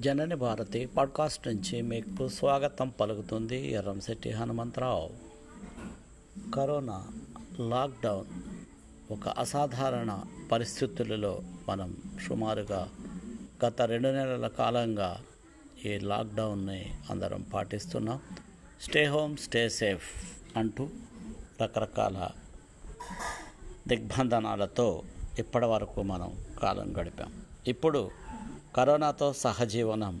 జనని Bharati podcast నుంచి మీకు స్వాగతం పలుకుతుంది ఎర్రంశెట్టి హనుమంతరావు. కరోనా లాక్డౌన్ ఒక అసాధారణ పరిస్థితులలో మనం సుమారుగా గత రెండు నెలల కాలంగా ఈ లాక్డౌన్ని అందరం పాటిస్తున్నాం. స్టే హోమ్ స్టే సేఫ్ అంటూ రకరకాల దిగ్బంధనాలతో ఇప్పటి వరకు మనం కాలం గడిపాం. ఇప్పుడు కరోనాతో సహజీవనం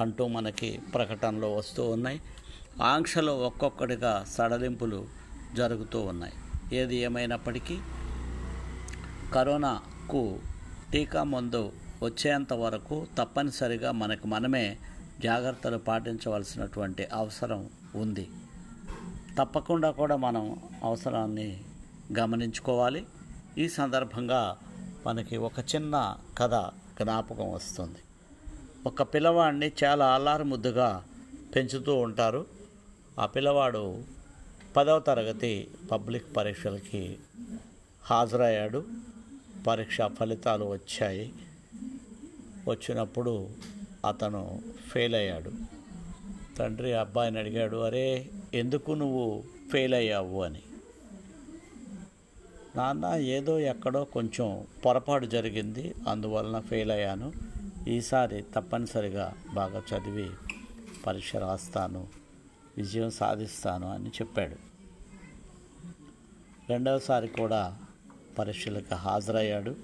అంటూ మనకి ప్రకటనలు వస్తూ ఉన్నాయి. ఆంక్షలు ఒక్కొక్కటిగా సడలింపులు జరుగుతూ ఉన్నాయి. ఏది ఏమైనప్పటికీ కరోనాకు టీకా మందు వచ్చేంత వరకు తప్పనిసరిగా మనకు మనమే జాగ్రత్తలు పాటించవలసినటువంటి అవసరం ఉంది. తప్పకుండా కూడా మనం అవసరాన్ని గమనించుకోవాలి. ఈ సందర్భంగా మనకి ఒక చిన్న కథ జ్ఞాపకం వస్తుంది. ఒక పిల్లవాడిని చాలా అల్లారు ముద్దుగా పెంచుతూ ఉంటారు. ఆ పిల్లవాడు పదవ తరగతి పబ్లిక్ పరీక్షలకి హాజరయ్యాడు. పరీక్ష ఫలితాలు వచ్చాయి. వచ్చినప్పుడు అతను ఫెయిల్ అయ్యాడు. తండ్రి అబ్బాయిని అడిగాడు అరే ఎందుకు నువ్వు ఫెయిల్ అయ్యావు? అని. నాన్న ఏదో ఎక్కడో కొంచెం పొరపాటు జరిగింది అందువలన ఫెయిల్ అయ్యాను. ఈసారి తప్పనిసరిగా బాగా చదివి పరీక్ష రాస్తాను విజయం సాధిస్తాను అని చెప్పాడు. రెండవసారి కూడా పరీక్షలకు హాజరయ్యాడు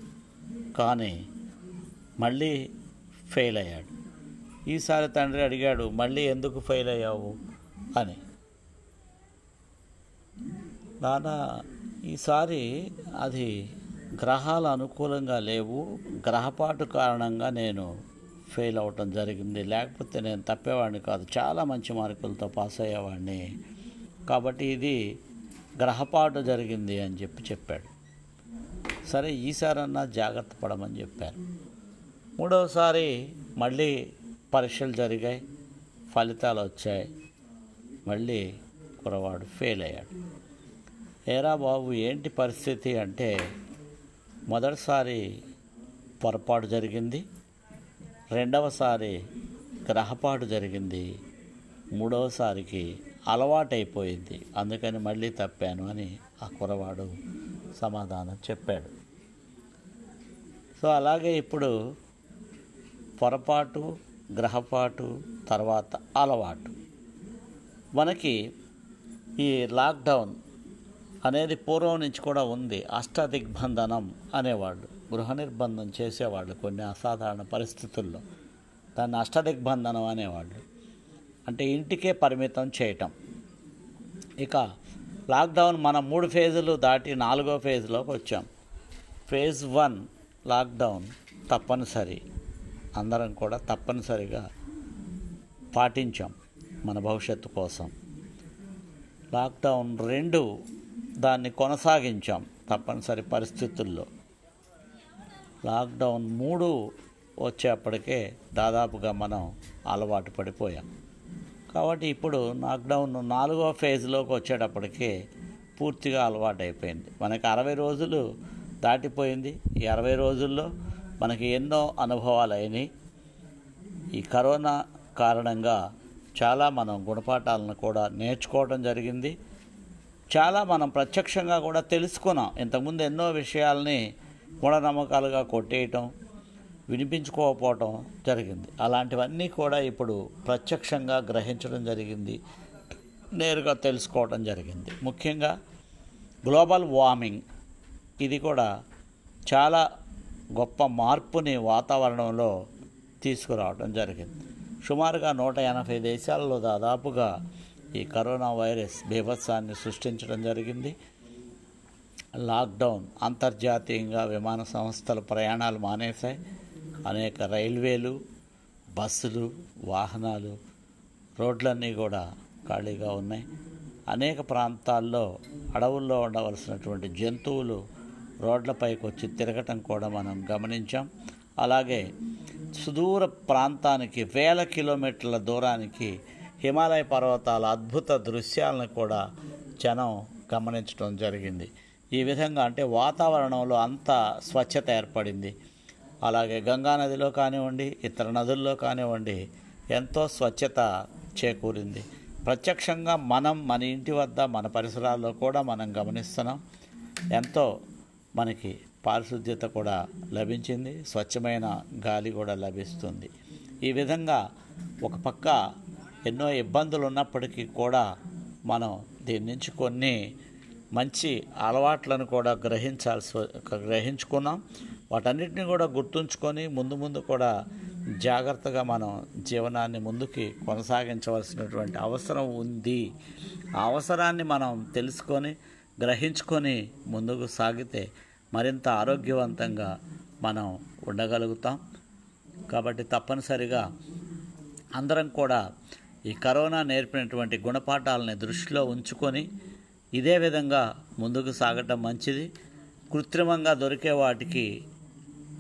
కానీ మళ్ళీ ఫెయిల్ అయ్యాడు. ఈసారి తండ్రి అడిగాడు మళ్ళీ ఎందుకు ఫెయిల్ అయ్యావు? అని. నాన్న ఈసారి అది గ్రహాలు అనుకూలంగా లేవు. గ్రహపాటు కారణంగా నేను ఫెయిల్ అవ్వటం జరిగింది. లేకపోతే నేను తప్పేవాడిని కాదు. చాలా మంచి మార్కులతో పాస్ అయ్యేవాడిని. కాబట్టి ఇది గ్రహపాటు జరిగింది అని చెప్పి చెప్పాడు. సరే ఈసారన్నా జాగ్రత్త పడమని చెప్పారు. మూడవసారి మళ్ళీ పరీక్షలు జరిగాయి. ఫలితాలు వచ్చాయి. మళ్ళీ కురవాడు ఫెయిల్ అయ్యాడు. ఏరా బాబు ఏంటి పరిస్థితి అంటే మొదటిసారి పొరపాటు జరిగింది రెండవసారి గ్రహపాటు జరిగింది మూడవసారికి అలవాటైపోయింది. అందుకని మళ్ళీ తప్పాను అని ఆ కురవాడు సమాధానం చెప్పాడు. సో అలాగే ఇప్పుడు పొరపాటు గ్రహపాటు తర్వాత అలవాటు. మనకి ఈ లాక్డౌన్ అనేది పూర్వం నుంచి కూడా ఉంది. అష్టదిగ్బంధనం అనేవాళ్ళు. గృహ నిర్బంధం చేసేవాళ్ళు కొన్ని అసాధారణ పరిస్థితుల్లో. దాన్ని అష్టదిగ్బంధనం అనేవాళ్ళు. అంటే ఇంటికే పరిమితం చేయటం. ఇక లాక్డౌన్ మనం మూడు ఫేజులు దాటి నాలుగో ఫేజ్లోకి వచ్చాం. ఫేజ్ వన్ లాక్డౌన్ తప్పనిసరి. అందరం కూడా తప్పనిసరిగా పాటించాం మన భవిష్యత్తు కోసం. లాక్డౌన్ రెండు దాన్ని కొనసాగించాం తప్పనిసరి పరిస్థితుల్లో. లాక్డౌన్ మూడు వచ్చేప్పటికే దాదాపుగా మనం అలవాటు పడిపోయాం. కాబట్టి ఇప్పుడు లాక్డౌన్ నాలుగో ఫేజ్లోకి వచ్చేటప్పటికే పూర్తిగా అలవాటు అయిపోయింది మనకి అరవై రోజులు దాటిపోయింది. ఈ అరవై రోజుల్లో మనకి ఎన్నో అనుభవాలు అయినాయి ఈ కరోనా కారణంగా చాలా మనం గుణపాఠాలను కూడా నేర్చుకోవడం జరిగింది. చాలా మనం ప్రత్యక్షంగా కూడా తెలుసుకున్నాం. ఇంతకుముందు ఎన్నో విషయాల్ని మూఢనమ్మకాలుగా కొట్టేయటం వినిపించుకోకపోవటం జరిగింది. అలాంటివన్నీ కూడా ఇప్పుడు ప్రత్యక్షంగా గ్రహించడం జరిగింది. నేరుగా తెలుసుకోవడం జరిగింది. ముఖ్యంగా గ్లోబల్ వార్మింగ్ ఇది కూడా చాలా గొప్ప మార్పుని వాతావరణంలో తీసుకురావడం జరిగింది. సుమారుగా నూట ఎనభై దేశాల్లో దాదాపుగా ఈ కరోనా వైరస్ బీభత్సాన్ని సృష్టించడం జరిగింది. లాక్డౌన్ అంతర్జాతీయంగా విమాన సంస్థలు ప్రయాణాలు మానేశాయి. అనేక రైల్వేలు బస్సులు వాహనాలు రోడ్లన్నీ కూడా ఖాళీగా ఉన్నాయి. అనేక ప్రాంతాల్లో అడవుల్లో ఉండవలసినటువంటి జంతువులు రోడ్లపైకి వచ్చి తిరగటం కూడా మనం గమనించాం. అలాగే సుదూర ప్రాంతానికి వేల కిలోమీటర్ల దూరానికి హిమాలయ పర్వతాల అద్భుత దృశ్యాలను కూడా జనం గమనించడం జరిగింది. ఈ విధంగా అంటే వాతావరణంలో అంత స్వచ్ఛత ఏర్పడింది. అలాగే గంగా నదిలో కానివ్వండి ఇతర నదుల్లో కానివ్వండి ఎంతో స్వచ్ఛత చేకూరింది. ప్రత్యక్షంగా మనం మన ఇంటి వద్ద మన పరిసరాల్లో కూడా మనం గమనిస్తున్నాం. ఎంతో మనకి పారిశుద్ధ్యత కూడా లభించింది. స్వచ్ఛమైన గాలి కూడా లభిస్తుంది. ఈ విధంగా ఒక పక్క ఎన్నో ఇబ్బందులు ఉన్నప్పటికీ కూడా మనం దీని నుంచి కొన్ని మంచి అలవాట్లను కూడా గ్రహించాల్సి గ్రహించుకున్నాం. వాటన్నిటిని కూడా గుర్తుంచుకొని ముందు ముందు కూడా జాగ్రత్తగా మనం జీవనాన్ని ముందుకి కొనసాగించవలసినటువంటి అవసరం ఉంది. ఆ అవసరాన్ని మనం తెలుసుకొని గ్రహించుకొని ముందుకు సాగితే మరింత ఆరోగ్యవంతంగా మనం ఉండగలుగుతాం. కాబట్టి తప్పనిసరిగా అందరం కూడా ఈ కరోనా నేర్పినటువంటి గుణపాఠాలని దృష్టిలో ఉంచుకొని ఇదే విధంగా ముందుకు సాగటం మంచిది. కృత్రిమంగా దొరికే వాటికి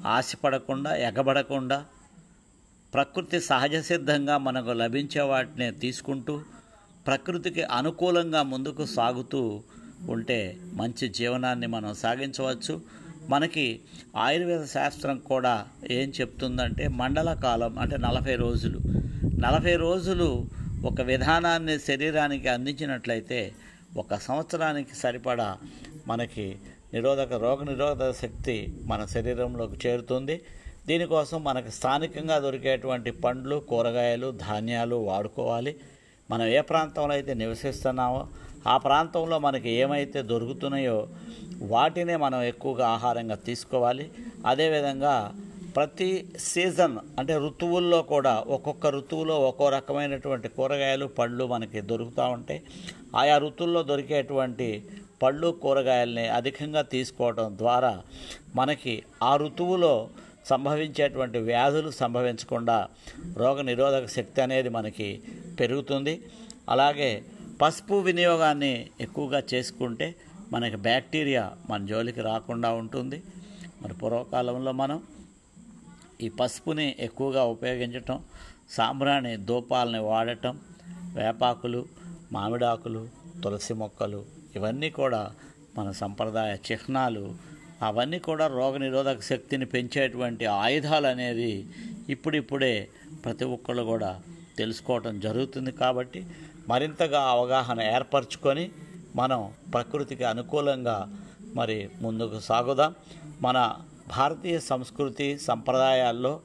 ఆశపడకుండా ఎగబడకుండా ప్రకృతి సహజ సిద్ధంగా మనకు లభించే వాటిని తీసుకుంటూ ప్రకృతికి అనుకూలంగా ముందుకు సాగుతూ ఉంటే మంచి జీవనాన్ని మనం సాగించవచ్చు. మనకి ఆయుర్వేద శాస్త్రం కూడా ఏం చెప్తుందంటే మండల కాలం అంటే నలభై రోజులు. నలభై రోజులు ఒక విధానాన్ని శరీరానికి అందించినట్లయితే ఒక సంవత్సరానికి సరిపడా మనకి నిరోధక రోగ నిరోధక శక్తి మన శరీరంలోకి చేరుతుంది. దీనికోసం మనకు స్థానికంగా దొరికేటువంటి పండ్లు కూరగాయలు ధాన్యాలు వాడుకోవాలి. మనం ఏ ప్రాంతంలో అయితే నివసిస్తున్నామో ఆ ప్రాంతంలో మనకి ఏమైతే దొరుకుతున్నాయో వాటినే మనం ఎక్కువగా ఆహారంగా తీసుకోవాలి. అదేవిధంగా ప్రతి సీజన్ అంటే ఋతువుల్లో కూడా ఒక్కొక్క ఋతువులో ఒక్కో రకమైనటువంటి కూరగాయలు పళ్ళు మనకి దొరుకుతూ ఉంటాయి. ఆయా ఋతువుల్లో దొరికేటువంటి పళ్ళు కూరగాయల్ని అధికంగా తీసుకోవడం ద్వారా మనకి ఆ ఋతువులో సంభవించేటువంటి వ్యాధులు సంభవించకుండా రోగ నిరోధక శక్తి అనేది మనకి పెరుగుతుంది. అలాగే పసుపు వినియోగాన్ని ఎక్కువగా చేసుకుంటే మనకి బ్యాక్టీరియా మన జోలికి రాకుండా ఉంటుంది. మరి పూర్వకాలంలో మనం ఈ పసుపుని ఎక్కువగా ఉపయోగించటం సాంబ్రాణి ధూపాలని వాడటం వేపాకులు మామిడాకులు తులసి మొక్కలు ఇవన్నీ కూడా మన సంప్రదాయ చిహ్నాలు. అవన్నీ కూడా రోగనిరోధక శక్తిని పెంచేటువంటి ఆయుధాలు అనేది ఇప్పుడిప్పుడే ప్రతి ఒక్కళ్ళు కూడా తెలుసుకోవటం జరుగుతుంది కాబట్టి మరింతగా అవగాహన ఏర్పరచుకొని మనం ప్రకృతికి అనుకూలంగా మరి ముందుకు సాగుదాం. మన భారతీయ సంస్కృతి సంప్రదాయాల్లో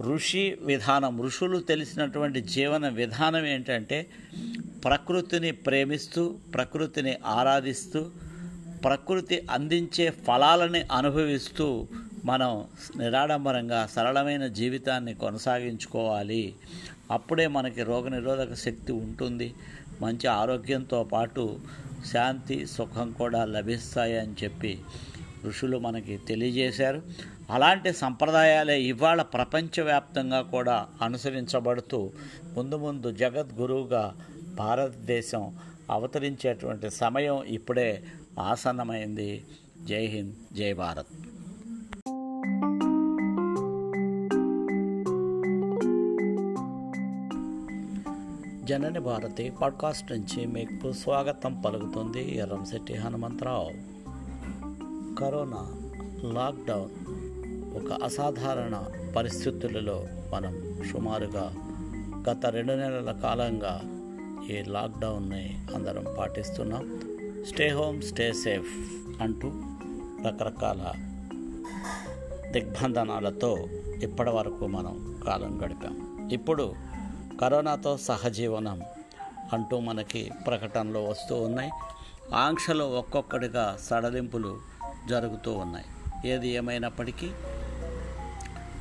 ఋషి విధానం ఋషులు తెలిసినటువంటి జీవన విధానం ఏంటంటే ప్రకృతిని ప్రేమిస్తూ ప్రకృతిని ఆరాధిస్తూ ప్రకృతి అందించే ఫలాలని అనుభవిస్తూ మనం నిరాడంబరంగా సరళమైన జీవితాన్ని కొనసాగించుకోవాలి. అప్పుడే మనకి రోగనిరోధక శక్తి ఉంటుంది. మంచి ఆరోగ్యంతో పాటు శాంతి సుఖం కూడా లభిస్తాయని చెప్పి ఋషులు మనకి తెలియజేశారు. అలాంటి సంప్రదాయాలే ఇవాళ ప్రపంచవ్యాప్తంగా కూడా అనుసరించబడుతూ ముందు ముందు జగద్గురువుగా భారతదేశం అవతరించేటువంటి సమయం ఇప్పుడే ఆసన్నమైంది. జై హింద్ జై భారత్. జనని భారతి పాడ్కాస్ట్ నుంచి మీకు స్వాగతం పలుకుతుంది. ఎర్రంశెట్టి హనుమంతరావు. కరోనా లాక్డౌన్ ఒక అసాధారణ పరిస్థితులలో మనం సుమారుగా గత రెండు నెలల కాలంగా ఈ లాక్డౌన్ని అందరం పాటిస్తున్నాం. స్టే హోమ్ స్టే సేఫ్ అంటూ రకరకాల దిగ్బంధనాలతో ఇప్పటి వరకు మనం కాలం గడిపాం. ఇప్పుడు కరోనాతో సహజీవనం అంటూ మనకి ప్రకటనలు వస్తూ ఉన్నాయి. ఆంక్షలు ఒక్కొక్కటిగా సడలింపులు జరుగుతూ ఉన్నాయి. ఏది ఏమైనప్పటికీ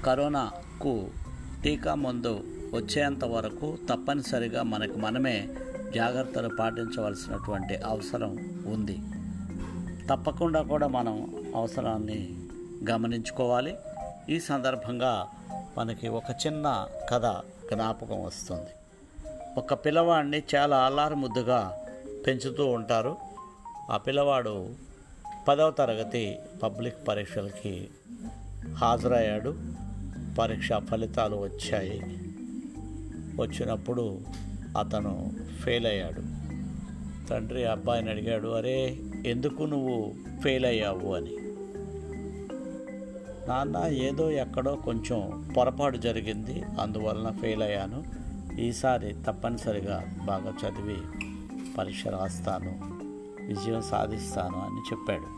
కరోనాకు టీకా మందు వచ్చేంత వరకు తప్పనిసరిగా మనకు మనమే జాగ్రత్తలు పాటించవలసినటువంటి అవసరం ఉంది. తప్పకుండా కూడా మనం అవసరాన్ని గమనించుకోవాలి. ఈ సందర్భంగా మనకి ఒక చిన్న కథ జ్ఞాపకం వస్తుంది. ఒక పిల్లవాడిని చాలా అల్లారు ముద్దుగా పెంచుతూ ఉంటారు. ఆ పిల్లవాడు పదవ తరగతి పబ్లిక్ పరీక్షలకి హాజరయ్యాడు. పరీక్ష ఫలితాలు వచ్చాయి. వచ్చినప్పుడు అతను ఫెయిల్ అయ్యాడు. తండ్రి అబ్బాయిని అడిగాడు అరే ఎందుకు నువ్వు ఫెయిల్ అయ్యావు? అని. నాన్న ఏదో ఎక్కడో కొంచెం పొరపాటు జరిగింది అందువలన ఫెయిల్ అయ్యాను. ఈసారి తప్పనిసరిగా బాగా చదివి పరీక్ష రాస్తాను. విజయం సాధిస్తాను అని చెప్పాడు.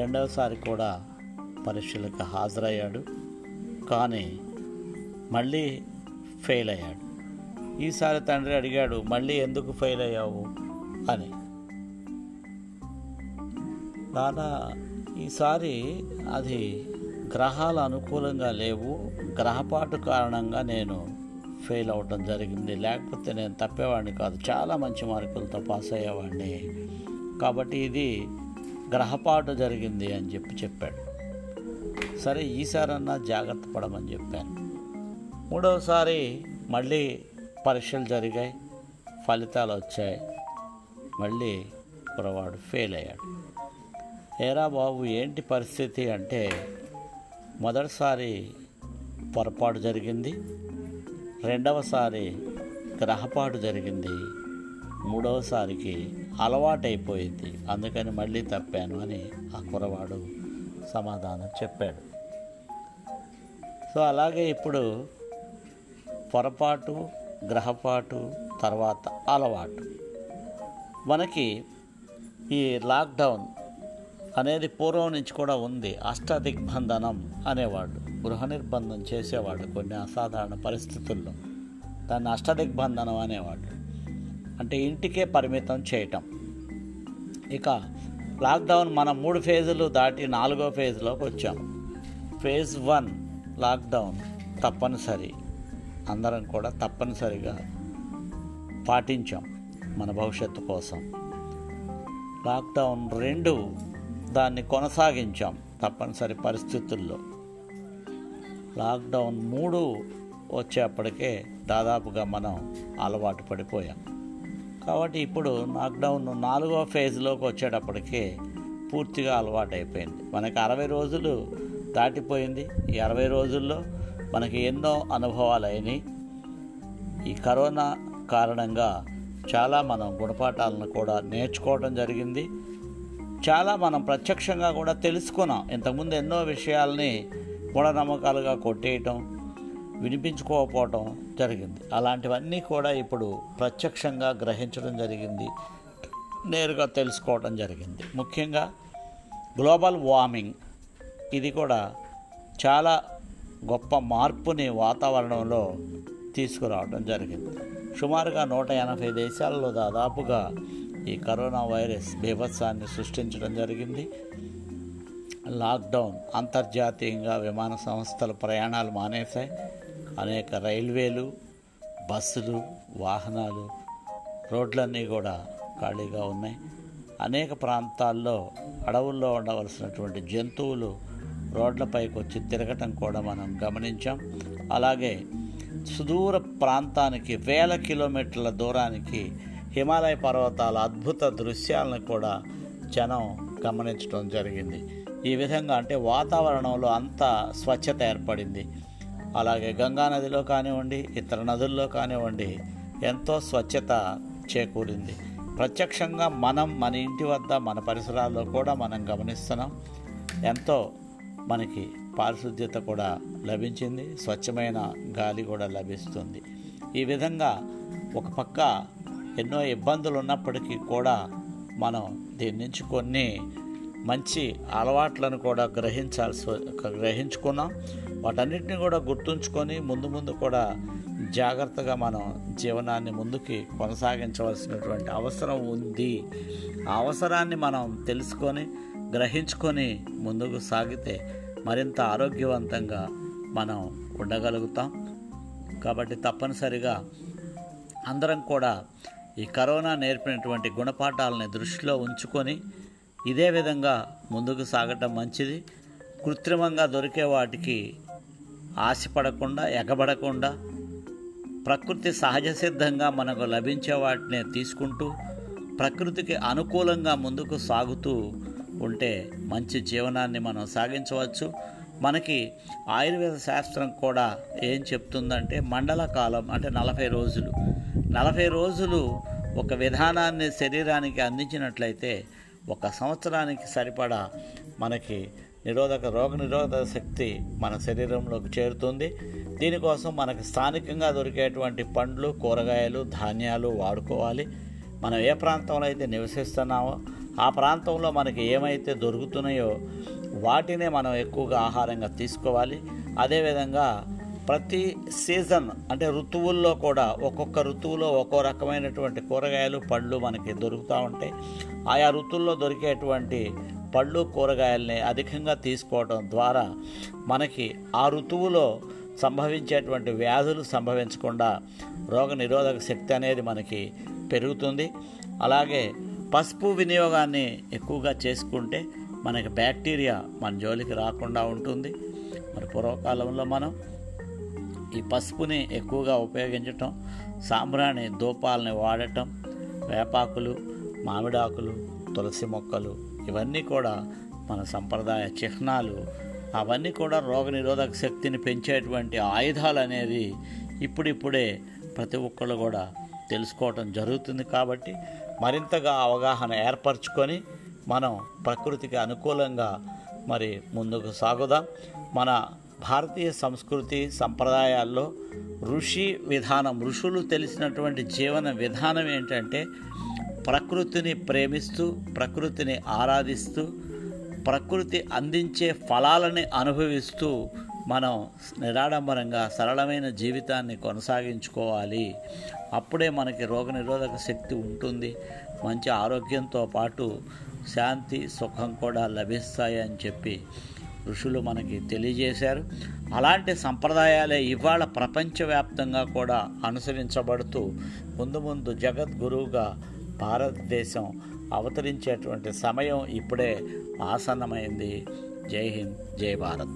రెండవసారి కూడా పరీక్షలకు హాజరయ్యాడు. కానీ మళ్ళీ ఫెయిల్ అయ్యాడు. ఈసారి తండ్రి అడిగాడు మళ్ళీ ఎందుకు ఫెయిల్ అయ్యావు? అని. నాన్న ఈసారి అది గ్రహాలు అనుకూలంగా లేవు. గ్రహపాటు కారణంగా నేను ఫెయిల్ అవ్వడం జరిగింది. లేకపోతే నేను తప్పేవాడిని కాదు. చాలా మంచి మార్కులతో పాస్ అయ్యేవాడిని. కాబట్టి ఇది గ్రహపాటు జరిగింది అని చెప్పి చెప్పాడు. సరే ఈసారన్నా జాగ్రత్త పడమని చెప్పాను. మూడవసారి మళ్ళీ పరీక్షలు జరిగాయి. ఫలితాలు వచ్చాయి. మళ్ళీ కురవాడు ఫెయిల్ అయ్యాడు. ఏరా బాబు ఏంటి పరిస్థితి అంటే మొదటిసారి పొరపాటు జరిగింది. రెండవసారి గ్రహపాటు జరిగింది. మూడవసారికి అలవాటైపోయింది. అందుకని మళ్ళీ తప్పాను అని ఆ కురవాడు సమాధానం చెప్పాడు. సో అలాగే ఇప్పుడు పొరపాటు గ్రహపాటు తర్వాత అలవాటు. మనకి ఈ లాక్డౌన్ అనేది పూర్వం నుంచి కూడా ఉంది. అష్టదిగ్బంధనం అనేవాడు గృహ నిర్బంధం చేసేవాడు కొన్ని అసాధారణ పరిస్థితుల్లో. దాన్ని అష్టదిగ్బంధనం అనేవాడు. అంటే ఇంటికే పరిమితం చేయటం. ఇక లాక్డౌన్ మనం మూడు ఫేజులు దాటి నాలుగో ఫేజ్లోకి వచ్చాం. ఫేజ్ వన్ లాక్డౌన్ తప్పనిసరి. అందరం కూడా తప్పనిసరిగా పాటించాం మన భవిష్యత్తు కోసం. లాక్డౌన్ రెండు దాన్ని కొనసాగించాం తప్పనిసరి పరిస్థితుల్లో. లాక్డౌన్ మూడు వచ్చేప్పటికే దాదాపుగా మనం అలవాటు పడిపోయాం. కాబట్టి ఇప్పుడు లాక్డౌన్ నాలుగో ఫేజ్లోకి వచ్చేటప్పటికే పూర్తిగా అలవాటు అయిపోయింది మనకి అరవై రోజులు దాటిపోయింది. ఈ అరవై రోజుల్లో మనకి ఎన్నో అనుభవాలు అయినాయి ఈ కరోనా కారణంగా చాలా మనం గుణపాఠాలను కూడా నేర్చుకోవడం జరిగింది. చాలా మనం ప్రత్యక్షంగా కూడా తెలుసుకున్నాం. ఇంతకుముందు ఎన్నో విషయాల్ని మూఢనమ్మకాలుగా కొట్టేయటం వినిపించుకోకపోవటం జరిగింది. అలాంటివన్నీ కూడా ఇప్పుడు ప్రత్యక్షంగా గ్రహించడం జరిగింది. నేరుగా తెలుసుకోవడం జరిగింది. ముఖ్యంగా గ్లోబల్ వార్మింగ్ ఇది కూడా చాలా గొప్ప మార్పుని వాతావరణంలో తీసుకురావడం జరిగింది. సుమారుగా నూట ఎనభై దేశాలలో దాదాపుగా ఈ కరోనా వైరస్ బీభత్సాన్ని సృష్టించడం జరిగింది. లాక్డౌన్ అంతర్జాతీయంగా విమాన సంస్థలు ప్రయాణాలు మానేశాయి. అనేక రైల్వేలు బస్సులు వాహనాలు రోడ్లన్నీ కూడా ఖాళీగా ఉన్నాయి. అనేక ప్రాంతాల్లో అడవుల్లో ఉండవలసినటువంటి జంతువులు రోడ్లపైకి వచ్చి తిరగటం కూడా మనం గమనించాం. అలాగే సుదూర ప్రాంతానికి వేల కిలోమీటర్ల దూరానికి హిమాలయ పర్వతాల అద్భుత దృశ్యాలను కూడా జనం గమనించడం జరిగింది. ఈ విధంగా అంటే వాతావరణంలో అంత స్వచ్ఛత ఏర్పడింది. అలాగే గంగా నదిలో కానివ్వండి ఇతర నదుల్లో కానివ్వండి ఎంతో స్వచ్ఛత చేకూరింది. ప్రత్యక్షంగా మనం మన ఇంటి వద్ద మన పరిసరాల్లో కూడా మనం గమనిస్తున్నాం. ఎంతో మనకి పారిశుద్ధ్యత కూడా లభించింది స్వచ్ఛమైన గాలి కూడా లభిస్తుంది. ఈ విధంగా ఒక పక్క ఎన్నో ఇబ్బందులు ఉన్నప్పటికీ కూడా మనం దీని నుంచి కొన్ని మంచి అలవాట్లను కూడా గ్రహించాల్సి గ్రహించుకున్నాం. వాటన్నిటిని కూడా గుర్తుంచుకొని ముందు ముందు కూడా జాగ్రత్తగా మనం జీవనాన్ని ముందుకి కొనసాగించవలసినటువంటి అవసరం ఉంది. ఆ అవసరాన్ని మనం తెలుసుకొని గ్రహించుకొని ముందుకు సాగితే మరింత ఆరోగ్యవంతంగా మనం ఉండగలుగుతాం. కాబట్టి తప్పనిసరిగా అందరం కూడా ఈ కరోనా నేర్పినటువంటి గుణపాఠాలని దృష్టిలో ఉంచుకొని ఇదే విధంగా ముందుకు సాగటం మంచిది. కృత్రిమంగా దొరికే వాటికి ఆశపడకుండా ఎగబడకుండా ప్రకృతి సహజ సిద్ధంగా మనకు లభించే వాటిని తీసుకుంటూ ప్రకృతికి అనుకూలంగా ముందుకు సాగుతూ ఉంటే మంచి జీవనాన్ని మనం సాగించవచ్చు. మనకి ఆయుర్వేద శాస్త్రం కూడా ఏం చెప్తుందంటే మండల కాలం అంటే నలభై రోజులు. నలభై రోజులు ఒక విధానాన్ని శరీరానికి అందించినట్లయితే ఒక సంవత్సరానికి సరిపడా మనకి నిరోధక రోగ నిరోధక శక్తి మన శరీరంలోకి చేరుతుంది. దీనికోసం మనకు స్థానికంగా దొరికేటువంటి పండ్లు కూరగాయలు ధాన్యాలు వాడుకోవాలి. మనం ఏ ప్రాంతంలో అయితే నివసిస్తున్నామో ఆ ప్రాంతంలో మనకి ఏమైతే దొరుకుతున్నాయో వాటినే మనం ఎక్కువగా ఆహారంగా తీసుకోవాలి. అదేవిధంగా ప్రతి సీజన్ అంటే ఋతువుల్లో కూడా ఒక్కొక్క ఋతువులో ఒక్కో రకమైనటువంటి కూరగాయలు పళ్ళు మనకి దొరుకుతూ ఉంటాయి. ఆయా ఋతువుల్లో దొరికేటువంటి పళ్ళు కూరగాయల్ని అధికంగా తీసుకోవడం ద్వారా మనకి ఆ ఋతువులో సంభవించేటువంటి వ్యాధులు సంభవించకుండా రోగ నిరోధక శక్తి అనేది మనకి పెరుగుతుంది. అలాగే పసుపు వినియోగాన్ని ఎక్కువగా చేసుకుంటే మనకి బ్యాక్టీరియా మన జోలికి రాకుండా ఉంటుంది. మరి పూర్వకాలంలో మనం ఈ పసుపుని ఎక్కువగా ఉపయోగించటం సాంబ్రాణి ధూపాలని వాడటం వేపాకులు మామిడాకులు తులసి మొక్కలు ఇవన్నీ కూడా మన సంప్రదాయ చిహ్నాలు. అవన్నీ కూడా రోగనిరోధక శక్తిని పెంచేటువంటి ఆయుధాలు అనేది ఇప్పుడిప్పుడే ప్రతి ఒక్కళ్ళు కూడా తెలుసుకోవటం జరుగుతుంది కాబట్టి మరింతగా అవగాహన ఏర్పరచుకొని మనం ప్రకృతికి అనుకూలంగా మరి ముందుకు సాగుదాం. మన భారతీయ సంస్కృతి సంప్రదాయాల్లో ఋషి విధానం ఋషులు తెలిసినటువంటి జీవన విధానం ఏంటంటే ప్రకృతిని ప్రేమిస్తూ ప్రకృతిని ఆరాధిస్తూ ప్రకృతి అందించే ఫలాలని అనుభవిస్తూ మనం నిరాడంబరంగా సరళమైన జీవితాన్ని కొనసాగించుకోవాలి. అప్పుడే మనకి రోగనిరోధక శక్తి ఉంటుంది. మంచి ఆరోగ్యంతో పాటు శాంతి సుఖం కూడా లభిస్తాయి అని చెప్పి ఋషులు మనకి తెలియజేశారు. అలాంటి సంప్రదాయాలే ఇవాళ ప్రపంచవ్యాప్తంగా కూడా అనుసరించబడుతూ ముందు ముందు జగద్గురువుగా భారతదేశం అవతరించేటువంటి సమయం ఇప్పుడే ఆసన్నమైంది. జై హింద్ జై భారత్.